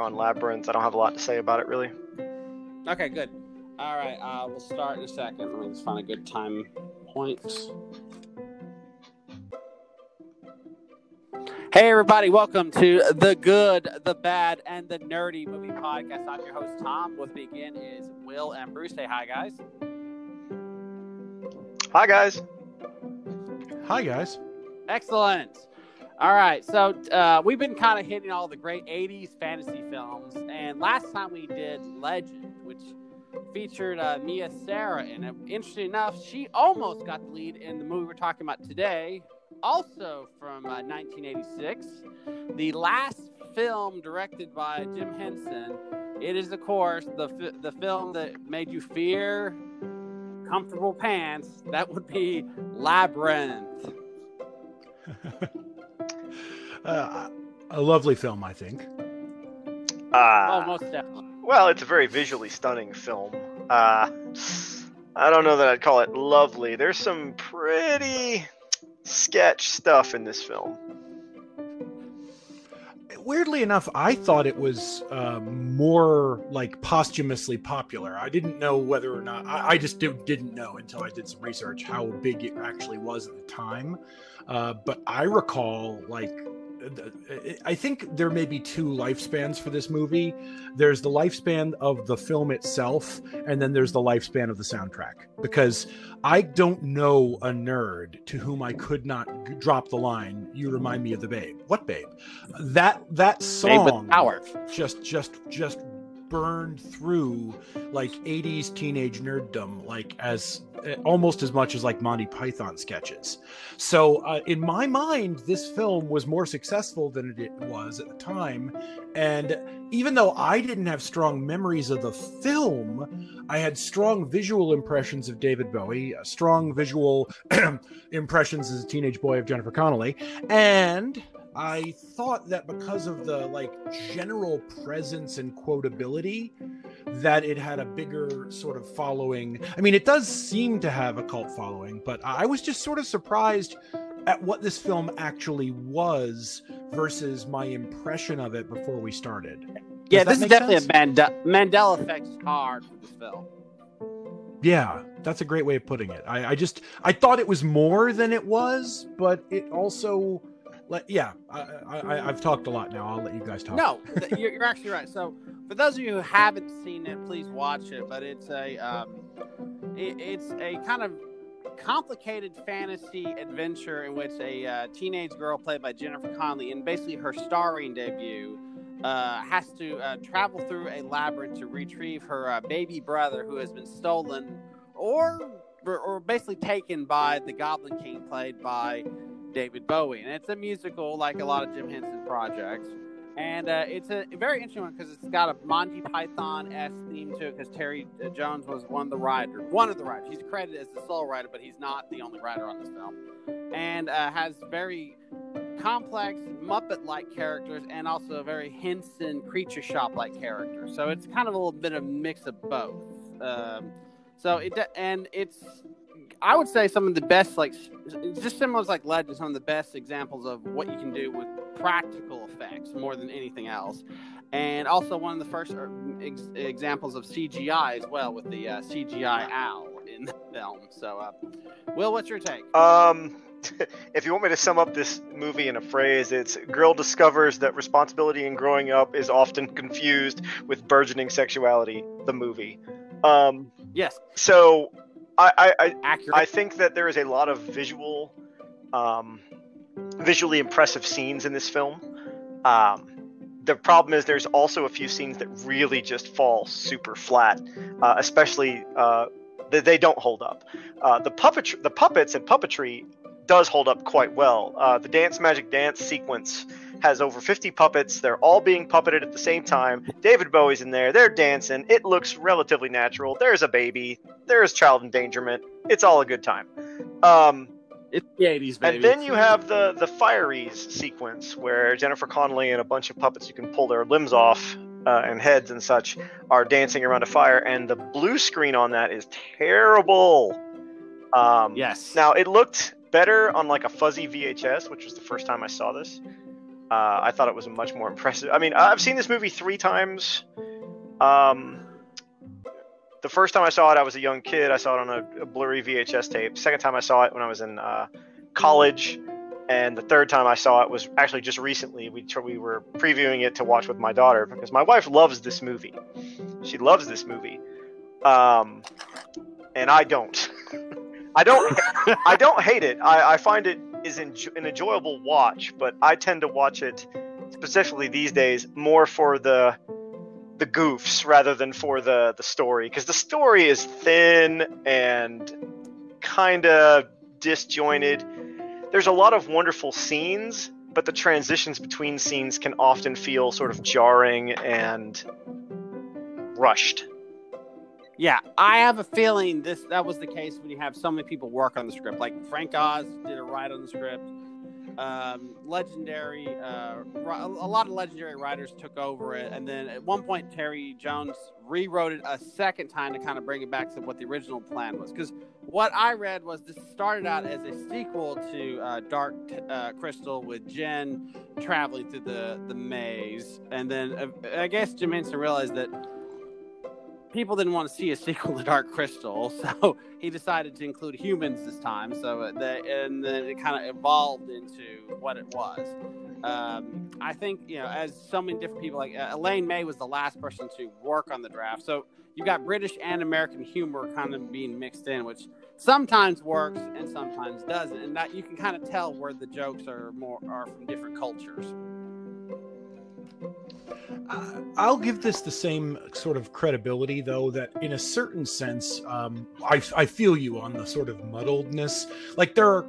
on Labyrinth. I don't have a lot to say about it really. Okay, good. All right, uh, we'll start in a second. Let me just find a good time point. Hey, everybody, welcome to the good, the bad, and the nerdy movie podcast. I'm your host, Tom. With me again is Will and Bruce. Say hi, guys. Hi guys. Hi, guys. Excellent. All right, so uh, we've been kind of hitting all the great 80s fantasy films, and last time we did Legend, which featured uh, Mia Sara in it. Interesting enough, she almost got the lead in the movie we're talking about today, also from uh, 1986, the last film directed by Jim Henson. It is, of course, the fi- the film that made you fear comfortable pants. That would be Labyrinth. Uh, a lovely film, I think. Uh, oh, definitely. well, it's a very visually stunning film. Uh, I don't know that I'd call it lovely. There's some pretty sketch stuff in this film. Weirdly enough, I thought it was uh, more like posthumously popular. I didn't know whether or not, I, I just did, didn't know until I did some research how big it actually was at the time. Uh, but I recall, like, I think there may be two lifespans for this movie. There's the lifespan of the film itself, and then there's the lifespan of the soundtrack. Because I don't know a nerd to whom I could not drop the line. You remind me of the babe. What babe? That that song. Babe with power. just just just burned through like 80s teenage nerddom like as eh, almost as much as like Monty Python sketches. So uh, in my mind this film was more successful than it was at the time and even though I didn't have strong memories of the film, I had strong visual impressions of David Bowie, uh, strong visual impressions as a teenage boy of Jennifer Connelly, and I thought that because of the like general presence and quotability, that it had a bigger sort of following. I mean, it does seem to have a cult following, but I was just sort of surprised at what this film actually was versus my impression of it before we started. Yeah, this is definitely sense? a Mande- Mandela effect is hard for this film. Yeah, that's a great way of putting it. I, I just I thought it was more than it was, but it also, like, yeah. I, I've talked a lot now. I'll let you guys talk. No, you're, you're actually right. So, for those of you who haven't seen it, please watch it. But it's a um, it, it's a kind of complicated fantasy adventure in which a uh, teenage girl played by Jennifer Connelly, in basically her starring debut, uh, has to uh, travel through a labyrinth to retrieve her uh, baby brother who has been stolen or or basically taken by the Goblin King, played by David Bowie. And it's a musical like a lot of Jim Henson projects. And uh, it's a very interesting one because it's got a Monty Python s theme to it. Because Terry Jones was one of the writers, one of the writers. He's credited as the sole writer, but he's not the only writer on this film. And uh, has very complex Muppet-like characters and also a very Henson creature shop-like character. So it's kind of a little bit of a mix of both. Um, so it and it's I would say some of the best like just similar to like Legend, some of the best examples of what you can do with practical effects more than anything else, and also one of the first er, ex- examples of CGI as well with the uh, CGI owl in the film. So, uh, Will, what's your take? Um, if you want me to sum up this movie in a phrase, it's girl discovers that responsibility in growing up is often confused with burgeoning sexuality. The movie. Um, Yes, so I, I, I accurate. I think that there is a lot of visual, um, visually impressive scenes in this film. Um, the problem is there's also a few scenes that really just fall super flat, uh, especially uh, they, they don't hold up. Uh, the puppet, the puppets and puppetry does hold up quite well. Uh, the dance magic dance sequence has over 50 puppets. They're all being puppeted at the same time. David Bowie's in there. They're dancing. It looks relatively natural. There's a baby. There's child endangerment. It's all a good time. Um, it's the '80s, baby. and then you have the the fireys sequence where Jennifer Connelly and a bunch of puppets you can pull their limbs off uh, and heads and such are dancing around a fire, and the blue screen on that is terrible. Um, yes. Now it looked better on like a fuzzy VHS, which was the first time I saw this. Uh, I thought it was much more impressive. I mean, I've seen this movie three times. Um, the first time I saw it, I was a young kid. I saw it on a, a blurry VHS tape. Second time I saw it when I was in uh, college, and the third time I saw it was actually just recently. We we were previewing it to watch with my daughter because my wife loves this movie. She loves this movie, um, and I don't. I don't. I don't hate it. I, I find it is enjo- an enjoyable watch, but I tend to watch it specifically these days more for the the goofs rather than for the the story because the story is thin and kind of disjointed. There's a lot of wonderful scenes, but the transitions between scenes can often feel sort of jarring and rushed. Yeah, I have a feeling this that was the case when you have so many people work on the script. Like Frank Oz did a write on the script. Um, legendary, uh, a lot of legendary writers took over it, and then at one point Terry Jones rewrote it a second time to kind of bring it back to what the original plan was. Because what I read was this started out as a sequel to uh, Dark uh, Crystal with Jen traveling through the the maze, and then uh, I guess Jim Henson realized that people didn't want to see a sequel to Dark Crystal, so he decided to include humans this time. So the, and then it kind of evolved into what it was. Um, I think you know, as so many different people, like uh, Elaine May was the last person to work on the draft. So you got British and American humor kind of being mixed in, which sometimes works and sometimes doesn't, and that you can kind of tell where the jokes are more are from different cultures. I'll give this the same sort of credibility, though, that in a certain sense, um, I, I feel you on the sort of muddledness. Like there are,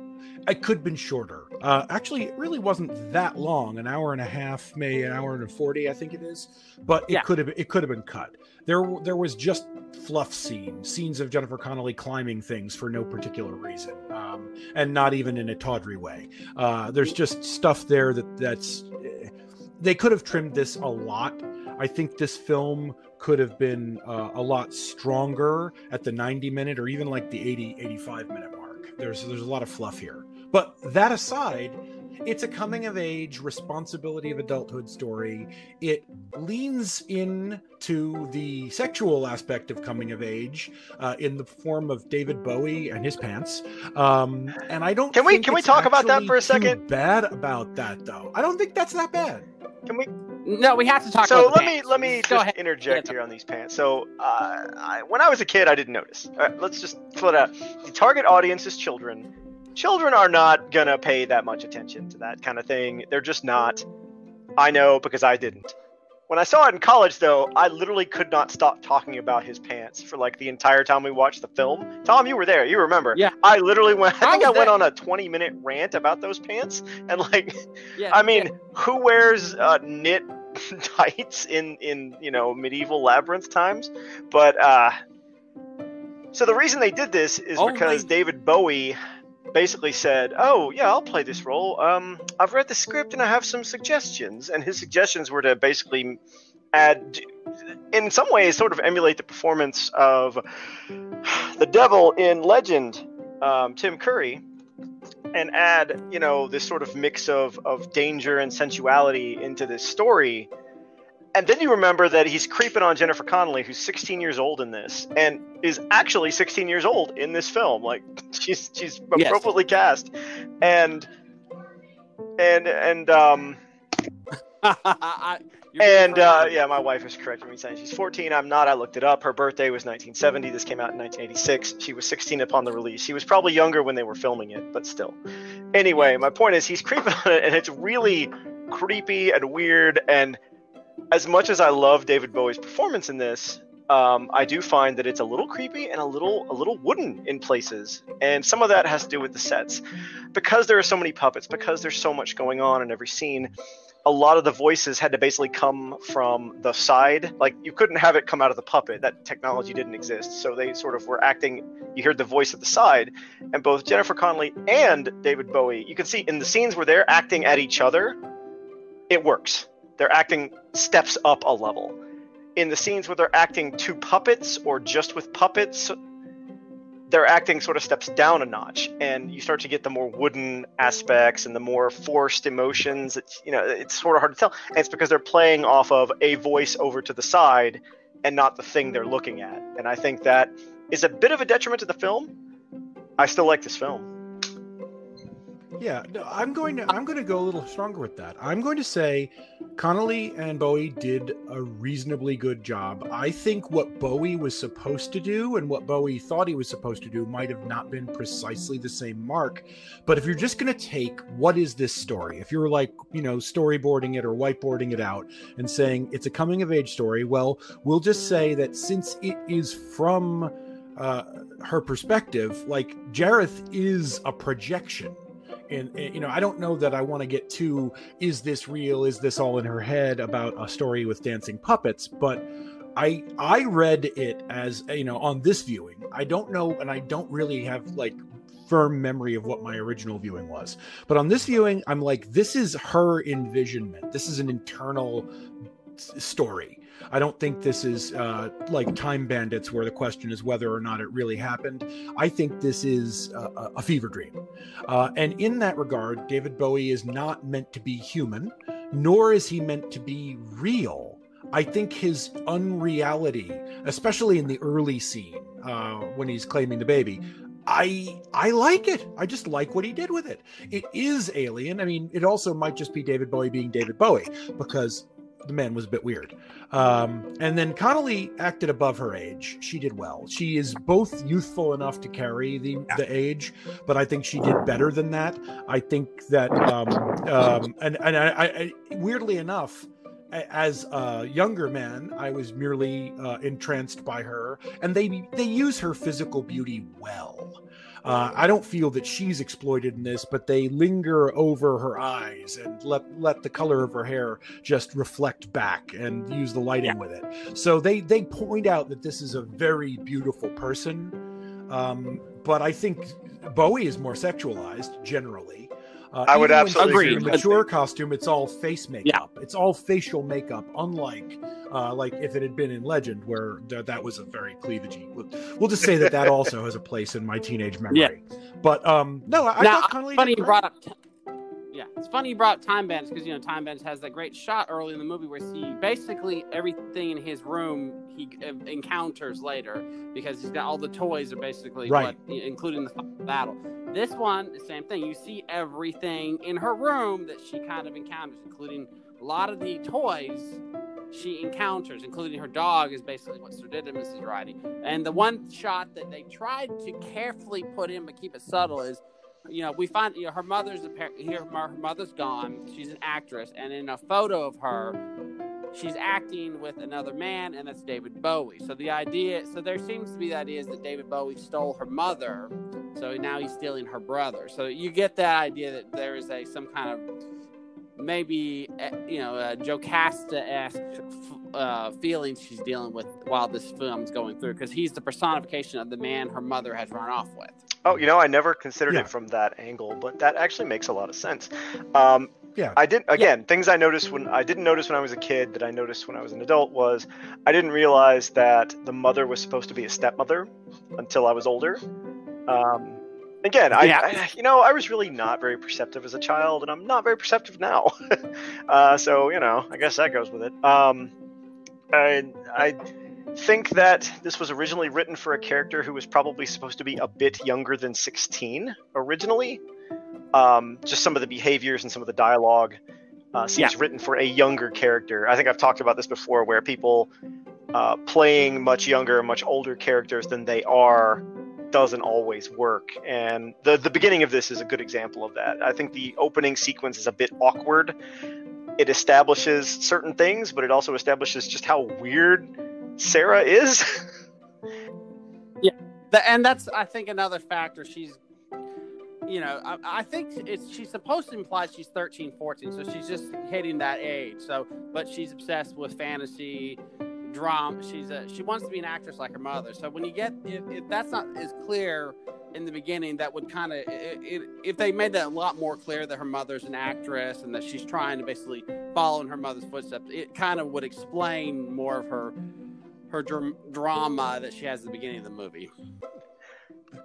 it could have been shorter. Uh, actually, it really wasn't that long, an hour and a half, maybe an hour and forty, I think it is. But it yeah. could have it could have been cut. There there was just fluff scenes, scenes of Jennifer Connelly climbing things for no particular reason, um, and not even in a tawdry way. Uh, there's just stuff there that that's they could have trimmed this a lot. I think this film could have been uh, a lot stronger at the 90 minute or even like the 80 85 minute mark. There's there's a lot of fluff here. But that aside, it's a coming of age responsibility of adulthood story. It leans in to the sexual aspect of coming of age uh, in the form of David Bowie and his pants. Um, and I don't can we can we talk about that for a second? Bad about that though. I don't think that's that bad. Can we? No, we have to talk. So let me let me just ahead. interject here on these pants. So uh, I, when I was a kid, I didn't notice. let's just split out. The target audience is children. Children are not gonna pay that much attention to that kind of thing. They're just not. I know because I didn't. When I saw it in college, though, I literally could not stop talking about his pants for like the entire time we watched the film. Tom, you were there. You remember? Yeah. I literally went. I think I, went on a 20 minute rant about those pants, and like, yeah, I mean, yeah. who wears uh, knit tights in in you know medieval labyrinth times? But uh, so the reason they did this is oh because David Bowie basically said, "Oh yeah, I'll play this role. Um, I've read the script and I have some suggestions." And his suggestions were to basically add, in some ways, sort of emulate the performance of the devil in Legend, um, Tim Curry, and add, you know, this sort of mix of of danger and sensuality into this story and then you remember that he's creeping on Jennifer Connelly, who's 16 years old in this, and is actually 16 years old in this film. Like she's she's appropriately yes. cast, and and and um. and uh, yeah, my wife is correct me saying she's 14. I'm not. I looked it up. Her birthday was 1970. This came out in 1986. She was 16 upon the release. She was probably younger when they were filming it, but still. Anyway, my point is he's creeping on it, and it's really creepy and weird and as much as I love David Bowie's performance in this, um, I do find that it's a little creepy and a little a little wooden in places, and some of that has to do with the sets, because there are so many puppets, because there's so much going on in every scene. A lot of the voices had to basically come from the side. Like you couldn't have it come out of the puppet. That technology didn't exist. So they sort of were acting. You heard the voice at the side, and both Jennifer Connelly and David Bowie. You can see in the scenes where they're acting at each other, it works they're acting steps up a level. In the scenes where they're acting to puppets or just with puppets, their acting sort of steps down a notch and you start to get the more wooden aspects and the more forced emotions. It's you know it's sort of hard to tell. And it's because they're playing off of a voice over to the side and not the thing they're looking at. And i think that is a bit of a detriment to the film. I still like this film Yeah, no, I'm going to I'm going to go a little stronger with that. I'm going to say Connelly and Bowie did a reasonably good job. I think what Bowie was supposed to do and what Bowie thought he was supposed to do might have not been precisely the same mark. But if you're just going to take what is this story? If you're like, you know, storyboarding it or whiteboarding it out and saying it's a coming of age story, well, we'll just say that since it is from uh, her perspective, like Jareth is a projection and, and, you know i don't know that i want to get too is this real? Is this all in her head about a story with dancing puppets? But i i read it as you know on this viewing. I don't know and i don't really have like firm memory of what my original viewing was. But on this viewing i'm like this is her envisionment. This is an internal story I don't think this is uh, like Time Bandits, where the question is whether or not it really happened. I think this is a, a fever dream. Uh, and in that regard, David Bowie is not meant to be human, nor is he meant to be real. I think his unreality, especially in the early scene uh, when he's claiming the baby, I I like it. I just like what he did with it. It is alien. I mean, it also might just be David Bowie being David Bowie because the man was a bit weird. Um, and then Connelly acted above her age. She did well. She is both youthful enough to carry the, the age, but I think she did better than that. I think that, um, um, and, and I, I, weirdly enough, as a younger man, I was merely uh, entranced by her, and they they use her physical beauty well. Uh, I don't feel that she's exploited in this, but they linger over her eyes and let let the color of her hair just reflect back and use the lighting yeah. with it. So they they point out that this is a very beautiful person, um, but I think Bowie is more sexualized generally. Uh, I would absolutely agree. In mature costume, it's all face makeup. Yeah. It's all facial makeup, unlike uh, like if it had been in Legend, where th- that was a very cleavagey. We'll, we'll just say that that also has a place in my teenage memory. Yeah. But um, no, I, now, thought Connelly funny you brought up. Yeah, it's funny you brought Time Bandits because you know Time Bandits has that great shot early in the movie where he basically everything in his room he encounters later because he's got all the toys are basically right. what, including the battle. This one, the same thing. You see everything in her room that she kind of encounters, including a lot of the toys she encounters, including her dog, is basically what Sir Didymus is riding. And the one shot that they tried to carefully put in but keep it subtle is, you know, we find you know her mother's here. Her mother's gone. She's an actress, and in a photo of her, she's acting with another man, and that's David Bowie. So the idea, so there seems to be the idea is that David Bowie stole her mother, so now he's stealing her brother. So you get that idea that there is a some kind of maybe eh, you know uh, Jocasta esque uh, feelings she's dealing with while this film's going through because he's the personification of the man her mother has run off with. Oh, you know, I never considered yeah. it from that angle, but that actually makes a lot of sense. Um, yeah, I did again yeah. things I noticed when I didn't notice when I was a kid that I noticed when I was an adult was I didn't realize that the mother was supposed to be a stepmother until I was older. Um, again, I, yeah. I, you know, I was really not very perceptive as a child, and I'm not very perceptive now. uh, so you know, I guess that goes with it. Um, I, I think that this was originally written for a character who was probably supposed to be a bit younger than 16 originally. Um, just some of the behaviors and some of the dialogue uh, seems yeah. written for a younger character. I think I've talked about this before, where people uh, playing much younger, much older characters than they are doesn't always work. And the the beginning of this is a good example of that. I think the opening sequence is a bit awkward. It establishes certain things, but it also establishes just how weird Sarah is. yeah, and that's I think another factor. She's you know, I, I, think it's she's supposed to imply she's 13, 14, so she's just hitting that age. So, but she's obsessed with fantasy, drama. She's a she wants to be an actress like her mother. So when you get if, if that's not as clear in the beginning, that would kind of if they made that a lot more clear that her mother's an actress and that she's trying to basically follow in her mother's footsteps, it kind of would explain more of her her dr- drama that she has at the beginning of the movie.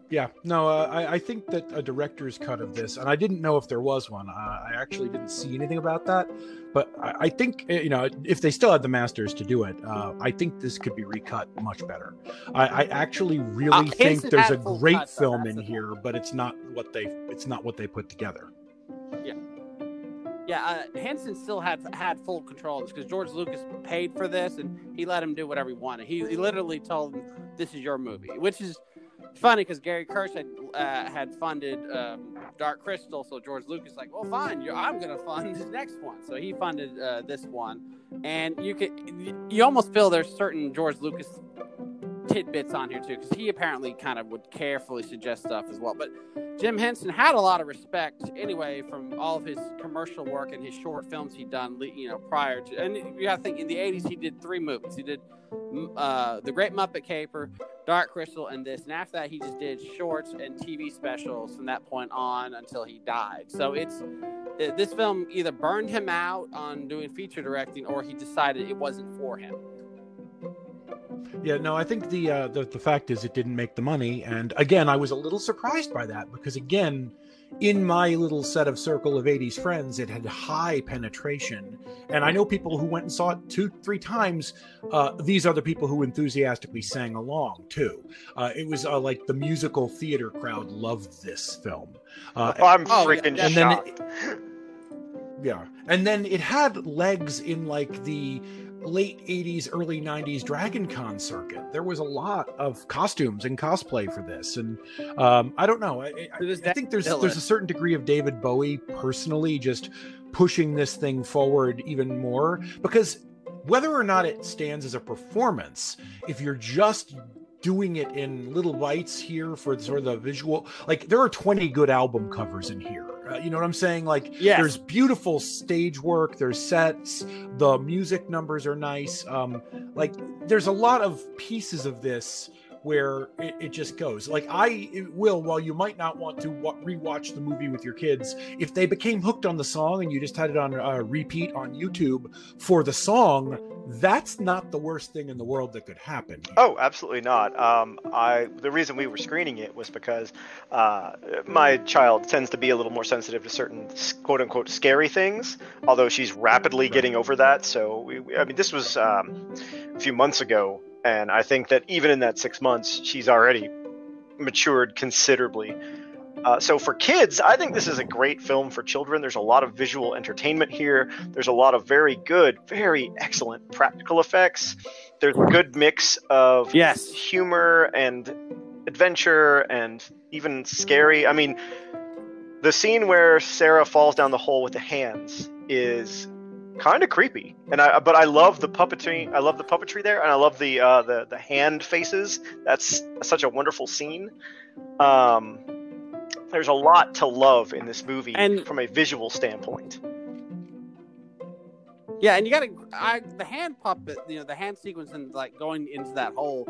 Yeah, no, uh, I, I think that a director's cut of this, and I didn't know if there was one. Uh, I actually didn't see anything about that, but I, I, think uh, you know if they still had the masters to do it, uh, I think this could be recut much better. I, I actually really Uh, think there's a great though, film in here, but it's not what they it's not what they put together. Yeah, uh, Henson still had had full control of this because George Lucas paid for this and he let him do whatever he wanted. He, he literally told him, "This is your movie," which is funny because Gary Kurtz had uh, had funded um, Dark Crystal, so George Lucas like, "Well, fine, I'm to fund this next one." So he funded uh, this one, and you could you almost feel there's certain George Lucas tidbits on here too because he apparently kind of would carefully suggest stuff as well, but. Jim Henson had a lot of respect anyway from all of his commercial work and his short films he'd done, you know, prior to. And you got to think in the '80s he did three movies. He did uh, the Great Muppet Caper, Dark Crystal, and this. And after that, he just did shorts and TV specials from that point on until he died. So it's this film either burned him out on doing feature directing, or he decided it wasn't for him. Yeah, no, I think the, uh, the the fact is it didn't make the money, and again, I was a little surprised by that because again, in my little set of circle of '80s friends, it had high penetration, and I know people who went and saw it two, three times. Uh, these are the people who enthusiastically sang along too. Uh, it was uh, like the musical theater crowd loved this film. Uh, I'm Oh, freaking and then shocked. yeah, and then it had legs in like the late 80s early 90s dragon con circuit. There was a lot of costumes and cosplay for this and um, i don't know i, I, I think there's there's a certain degree of david bowie personally just pushing this thing forward even more because whether or not it stands as a performance if you're just doing it in little bites here for sort of the visual like there are 20 good album covers in here uh, you know what i'm saying like Yes. there's beautiful stage work there's sets the music numbers are nice um like there's a lot of pieces of this where it, it just goes like i will while you might not want to wa- rewatch the movie with your kids if they became hooked on the song and you just had it on uh, repeat on youtube for the song that's not the worst thing in the world that could happen Oh, absolutely not. Um, I the reason we were screening it was because uh, my child tends to be a little more sensitive to certain quote unquote scary things. Although she's rapidly getting over that. So we, we- I mean, this was um, a few months ago, and I think that even in that six months, she's already matured considerably. Uh, so for kids, I think this is a great film for children. There's a lot of visual entertainment here. There's a lot of very good, very excellent practical effects. There's a good mix of Yes. humor and adventure and even scary. I mean, the scene where Sarah falls down the hole with the hands is kind of creepy. And I but I love the puppetry. I love the puppetry there and I love the uh the the hand faces. That's such a wonderful scene. Um there's a lot to love in this movie And- from a visual standpoint. Yeah, and you gotta the hand puppet, you know, the hand sequence and like going into that hole.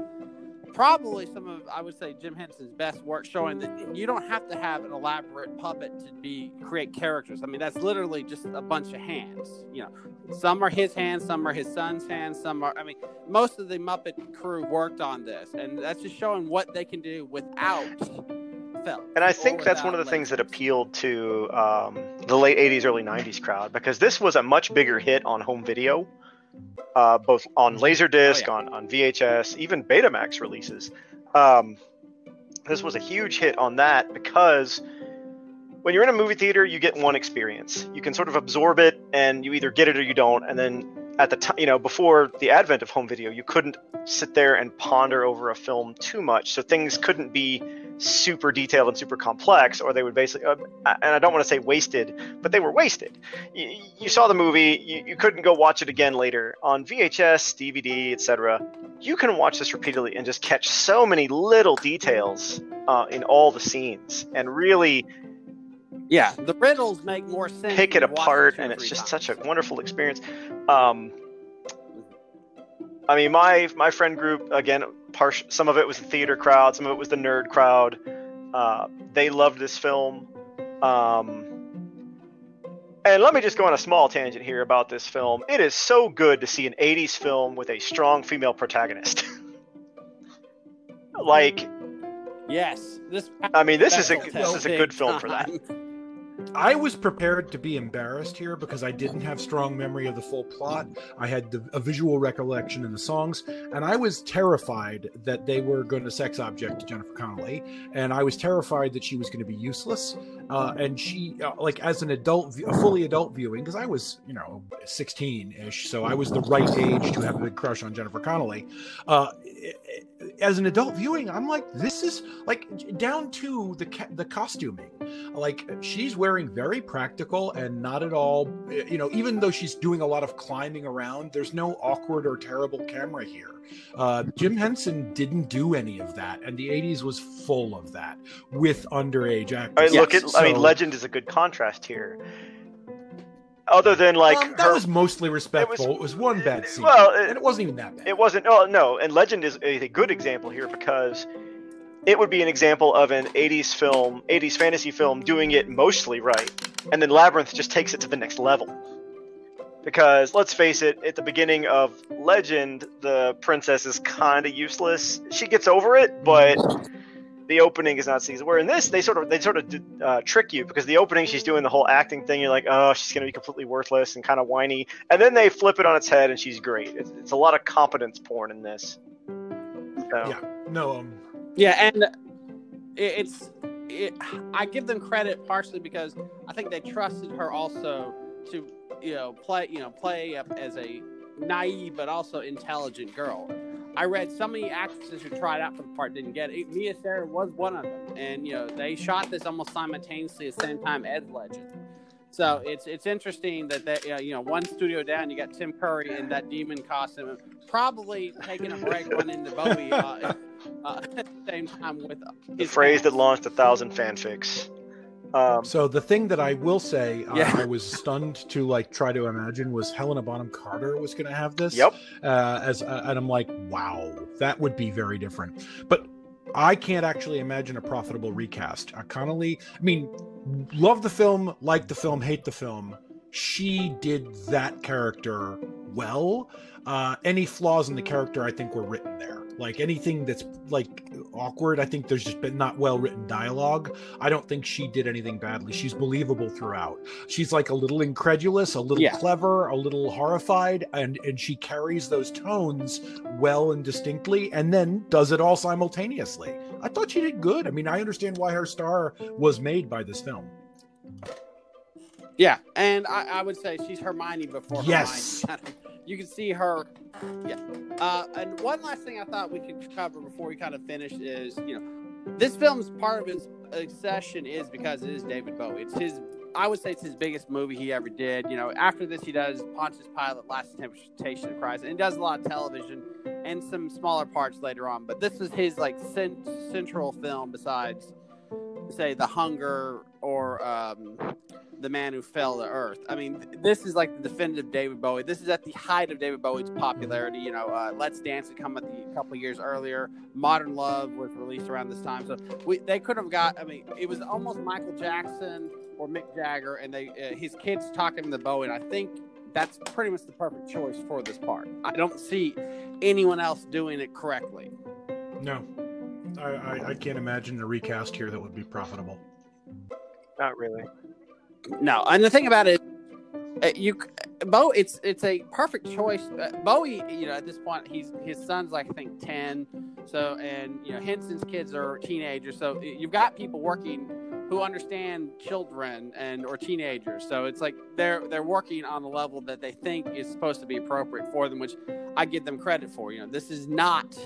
Probably some of I would say Jim Henson's best work, showing that you don't have to have an elaborate puppet to be create characters. I mean, that's literally just a bunch of hands. You know, some are his hands, some are his son's hands, some are. I mean, most of the Muppet crew worked on this, and that's just showing what they can do without And I think that's one of the things that appealed to um, the late 80s, early 90s crowd because this was a much bigger hit on home video, uh, both on Laserdisc, Oh, yeah. on, on VHS, even Betamax releases. Um, this was a huge hit on that because when you're in a movie theater, you get one experience. You can sort of absorb it and you either get it or you don't. And then at the time, you know, before the advent of home video, you couldn't sit there and ponder over a film too much. So things couldn't be super detailed and super complex, or they would basically, uh, and I don't want to say wasted, but they were wasted. You, you saw the movie, you, you couldn't go watch it again later on VHS, DVD, etc. You can watch this repeatedly and just catch so many little details uh, in all the scenes, and really Yeah, the riddles make more sense. pick it apart, two and it's just times. such a wonderful experience. Um, I mean, my my friend group again, par- some of it was the theater crowd, some of it was the nerd crowd. Uh, they loved this film. Um, and let me just go on a small tangent here about this film. It is so good to see an 80s film with a strong female protagonist. like, Yes, this. I mean, this is a this is a big good film for that. I was prepared to be embarrassed here because I didn't have strong memory of the full plot. I had the, a visual recollection in the songs, and I was terrified that they were going to sex object Jennifer Connelly, and I was terrified that she was going to be useless. Uh, and she, uh, like, as an adult, a fully adult viewing, because I was, you know, 16 ish, so I was the right age to have a big crush on Jennifer Connelly. Uh, as an adult viewing, I'm like, this is like down to the ca- the costuming. Like she's wearing very practical and not at all, you know, even though she's doing a lot of climbing around, there's no awkward or terrible camera here. Uh, Jim Henson didn't do any of that, and the 80s was full of that with underage actors. I mean, look at. I mean, Legend is a good contrast here. Other than like Um, that her, was mostly respectful. It was, one bad scene, Well, and it, it wasn't even that bad. it wasn't. Oh no, and Legend is a, a good example here because it would be an example of an 80s film, 80s fantasy film doing it mostly right, and then Labyrinth just takes it to the next level. Because let's face it, at the beginning of Legend, the princess is kind of useless. She gets over it, but the opening is not season. Where in this, they sort of they sort of uh, trick you because the opening she's doing the whole acting thing. You're like, oh, she's gonna be completely worthless and kind of whiny, and then they flip it on its head and she's great. It's, it's a lot of competence porn in this. So, Yeah. No, um, Yeah, and it, it's it, I give them credit partially because I think they trusted her also to you know play you know play up as a naive but also intelligent girl. I read so many actresses who tried out for the part didn't get it. Mia Sara was one of them, and you know they shot this almost simultaneously at the same time as Legend. So it's it's interesting that they, uh, you know one studio down, you got Tim Curry in that demon costume, probably taking a break, running to Bowie uh, uh, at the same time with uh, the his phrase that launched a thousand fanfics. Um, So the thing that I will say, uh, Yeah. I was stunned to like try to imagine was Helena Bonham Carter was going to have this. Yep. Uh, as uh, and I'm like, wow, that would be very different. But I can't actually imagine a profitable recast. Uh, Connelly, I mean, love the film, like the film, hate the film. She did that character well. Uh, any flaws in the character, I think, were written there. Like anything that's like awkward, I think there's just been not well written dialogue. I don't think she did anything badly. She's believable throughout. She's like a little incredulous, a little Yeah. clever, a little horrified, and and she carries those tones well and distinctly, and then does it all simultaneously. I thought she did good. I mean, I understand why her star was made by this film. Yeah, and I, I would say she's Hermione before Yes. Hermione. you can see her. Yeah. Uh, and one last thing I thought we could cover before we kind of finish is, you know, this film's part of its obsession is because it is David Bowie. It's his. I would say it's his biggest movie he ever did. You know, after this, he does Pontius Pilate, Last Temptation of Christ, and he does a lot of television and some smaller parts later on. But this is his like cent- central film besides, say, The Hunger or um, the man who fell to earth. I mean, th- this is like the definitive David Bowie. This is at the height of David Bowie's popularity. You know, uh, Let's Dance had come a the, couple years earlier. Modern Love was released around this time, so we they could have got. I mean, it was almost Michael Jackson or Mick Jagger, and they uh, his kids talking to Bowie. And I think that's pretty much the perfect choice for this part. I don't see anyone else doing it correctly. No, I, I, I can't imagine a recast here that would be profitable. not really. No, and the thing about it, uh, you Bo, it's it's a perfect choice. Uh, Bowie, you know, at this point, he's his son's like I think ten, so and you know Henson's kids are teenagers, so you've got people working who understand children and or teenagers. So it's like they're they're working on a level that they think is supposed to be appropriate for them, which I give them credit for. You know, this is not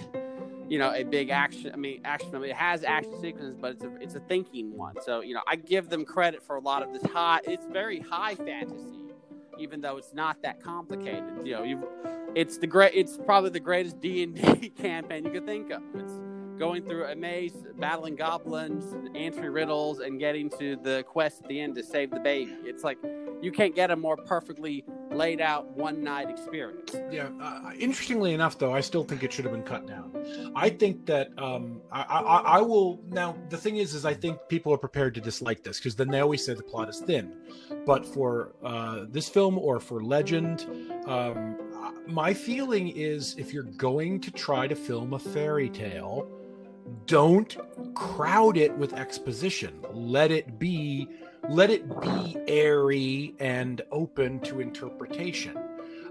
you know a big action i mean action film it has action sequences but it's a it's a thinking one. So you know i give them credit for a lot of this high it's very high fantasy even though it's not that complicated. You know you it's the great it's probably the greatest d&d campaign you could think of. It's going through a maze battling goblins answering riddles and getting to the quest at the end to save the baby. It's like you can't get a more perfectly laid out one night experience Yeah. Uh, interestingly enough, though, I still think it should have been cut down. I think that um, I, I, I will now. The thing is, is I think people are prepared to dislike this because then they always say the plot is thin. But for uh, this film or for Legend, um, my feeling is if you're going to try to film a fairy tale, don't crowd it with exposition. Let it be let it be airy and open to interpretation.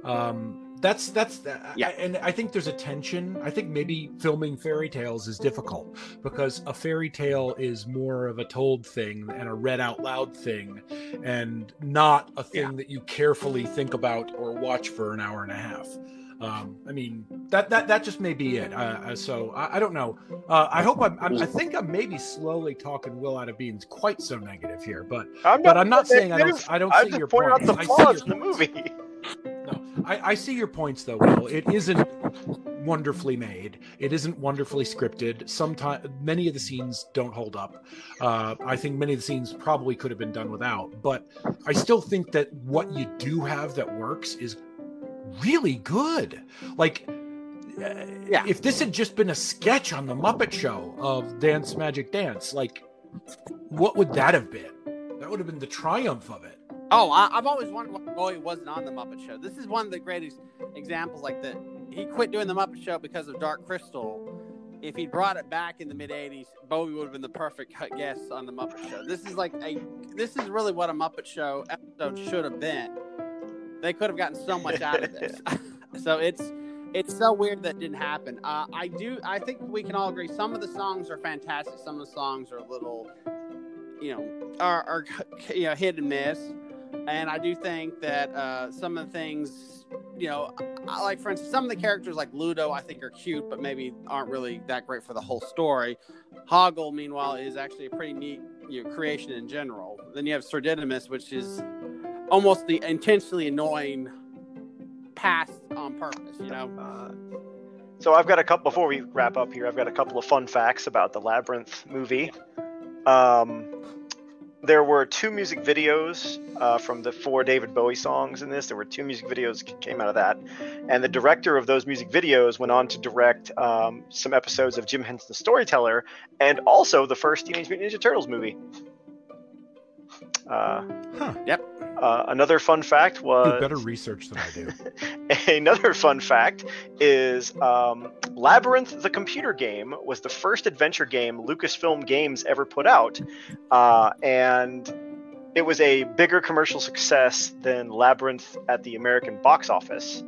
Um, that's that's yeah. and I think there's a tension. I think maybe filming fairy tales is difficult because a fairy tale is more of a told thing and a read out loud thing, and not a thing yeah. that you carefully think about or watch for an hour and a half. Um, I mean, that that that just may be it. Uh, uh so I, I, don't know. Uh, I hope I'm, I'm, i think I'm maybe slowly talking Will out of being quite so negative here, but I'm but I'm not saying I don't I don't see your point. out the flaws in the movie. No, I, I see your points though. Will it isn't wonderfully made. It isn't wonderfully scripted. Sometimes many of the scenes don't hold up. Uh, I think many of the scenes probably could have been done without. But I still think that what you do have that works is really good. Like, uh, yeah. if this had just been a sketch on the Muppet Show of Dance Magic Dance, like, what would that have been? That would have been the triumph of it. Oh, I, have always wondered why Bowie wasn't on the Muppet Show. This is one of the greatest examples. Like that, he quit doing the Muppet Show because of Dark Crystal. If he brought it back in the mid '80s, Bowie would have been the perfect guest on the Muppet Show. This is like a, this is really what a Muppet Show episode should have been. They could have gotten so much out of this. so it's it's so weird that didn't happen. Uh, I do. I think we can all agree. Some of the songs are fantastic. Some of the songs are a little, you know, are, are you know hit and miss. And I do think that uh, some of the things, you know, I, like for instance, some of the characters like Ludo, I think are cute, but maybe aren't really that great for the whole story. Hoggle, meanwhile, is actually a pretty neat you know, creation in general. Then you have Sir Didymus, which is almost the intentionally annoying past on purpose, you know. Uh, so I've got a couple before we wrap up here. I've got a couple of fun facts about the Labyrinth movie. Um, there were two music videos uh, from the four David Bowie songs in this. There were two music videos came out of that, and the director of those music videos went on to direct um, some episodes of Jim Henson Storyteller, and also the first Teenage Mutant Ninja Turtles movie. Uh, huh. Yep. Uh, another fun fact was do better research than I do. another fun fact is um, Labyrinth, the computer game, was the first adventure game Lucasfilm Games ever put out, uh, and it was a bigger commercial success than Labyrinth at the American box office.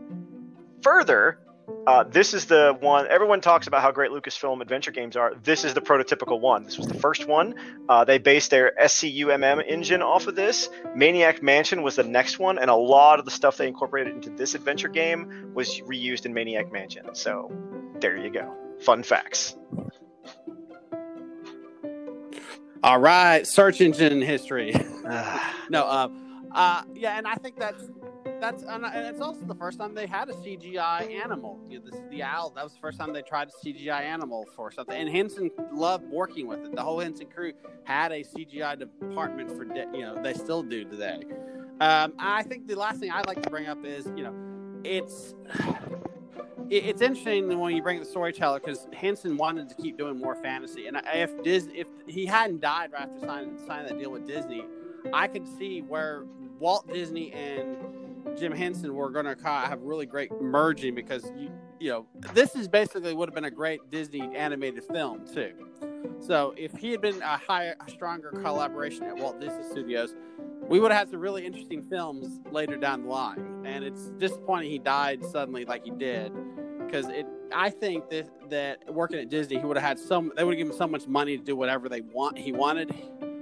Further, uh, this is the one everyone talks about how great Lucasfilm adventure games are. This is the prototypical one. This was the first one. Uh, they based their SCUMM engine off of this. Maniac Mansion was the next one, and a lot of the stuff they incorporated into this adventure game was reused in Maniac Mansion. So there you go. Fun facts. All right, search engine history. no, uh, uh, yeah, and I think that's that's and it's also the first time they had a CGI animal. You know, this is the owl. That was the first time they tried a CGI animal for something. And Henson loved working with it. The whole Henson crew had a CGI department for de- you know they still do today. Um, I think the last thing I'd like to bring up is you know it's it's interesting when you bring the storyteller because Henson wanted to keep doing more fantasy, and if Disney, if he hadn't died right after signing signing that deal with Disney, I could see where Walt Disney and Jim Henson were going to have really great merging because you you know this is basically would have been a great Disney animated film too. So if he had been a higher, a stronger collaboration at Walt Disney Studios, we would have had some really interesting films later down the line. And it's disappointing he died suddenly like he did because it. I think that that working at Disney, he would have had some. They would have given him so much money to do whatever they want. He wanted.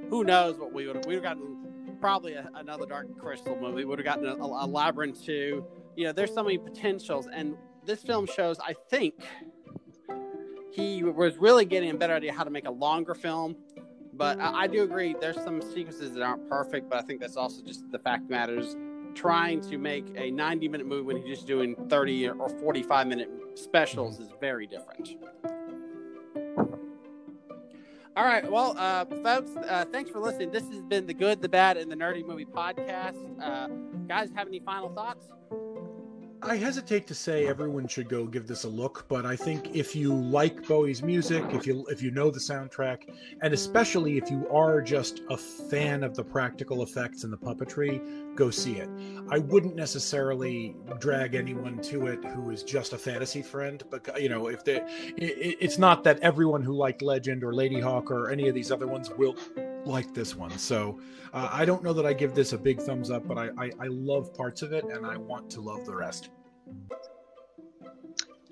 Who knows what we would have? We would have gotten probably a, another Dark Crystal movie. Would have gotten a, a, a Labyrinth too. You know, there's so many potentials, and this film shows. I think he was really getting a better idea how to make a longer film. But I, I do agree, there's some sequences that aren't perfect. But I think that's also just the fact matters. Trying to make a 90 minute movie when he's just doing 30 or 45 minute specials mm-hmm. is very different. All right. Well, uh, folks, uh, thanks for listening. This has been the Good, the Bad, and the Nerdy Movie Podcast. Uh, guys, have any final thoughts? I hesitate to say everyone should go give this a look, but I think if you like Bowie's music, if you if you know the soundtrack, and especially if you are just a fan of the practical effects and the puppetry, go see it. I wouldn't necessarily drag anyone to it who is just a fantasy friend, but you know, if they, it, it's not that everyone who liked Legend or Ladyhawke or any of these other ones will like this one. So uh, I don't know that I give this a big thumbs up, but I, I, I love parts of it and I want to love the rest.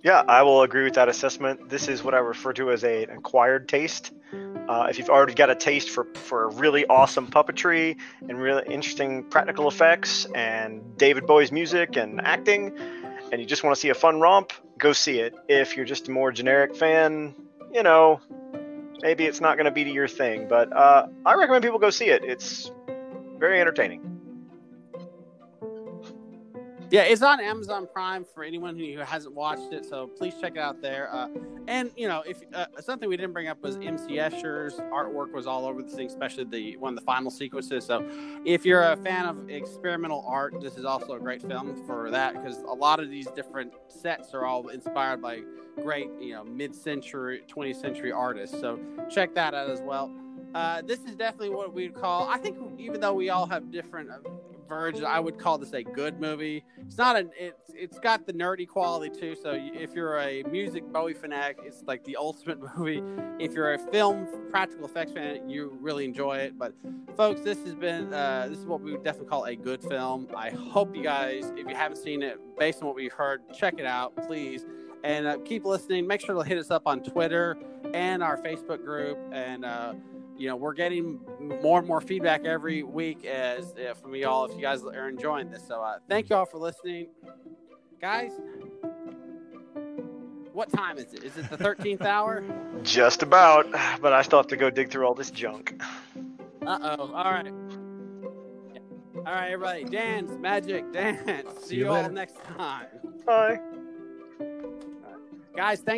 Yeah, I will agree with that assessment. This is what I refer to as a, an acquired taste. Uh, if you've already got a taste for, for really awesome puppetry and really interesting practical effects and David Bowie's music and acting, and you just want to see a fun romp, go see it. If you're just a more generic fan, you know, maybe it's not going to be to your thing, but uh, I recommend people go see it. It's very entertaining. Yeah, it's on Amazon Prime for anyone who hasn't watched it, so please check it out there. Uh, and you know, if uh, something we didn't bring up was MC Escher's artwork was all over the thing, especially the one of the final sequences. So, if you're a fan of experimental art, this is also a great film for that because a lot of these different sets are all inspired by great, you know, mid-century, 20th century artists. So check that out as well. Uh, this is definitely what we'd call. I think even though we all have different versions, I would call this a good movie. It's not an. It's it's got the nerdy quality too. So if you're a music Bowie fanatic, it's like the ultimate movie. If you're a film practical effects fan, you really enjoy it. But folks, this has been uh, this is what we would definitely call a good film. I hope you guys, if you haven't seen it, based on what we've heard, check it out, please and uh, keep listening. Make sure to hit us up on Twitter and our Facebook group. And uh, you know, we're getting more and more feedback every week as uh, from y'all if you guys are enjoying this. So uh, thank you all for listening, guys. What time is it? Is it the thirteenth hour? Just about, but I still have to go dig through all this junk. Uh oh. All right. All right, everybody. Dance, magic, dance. See, See you, you all next time. Bye. Guys, thank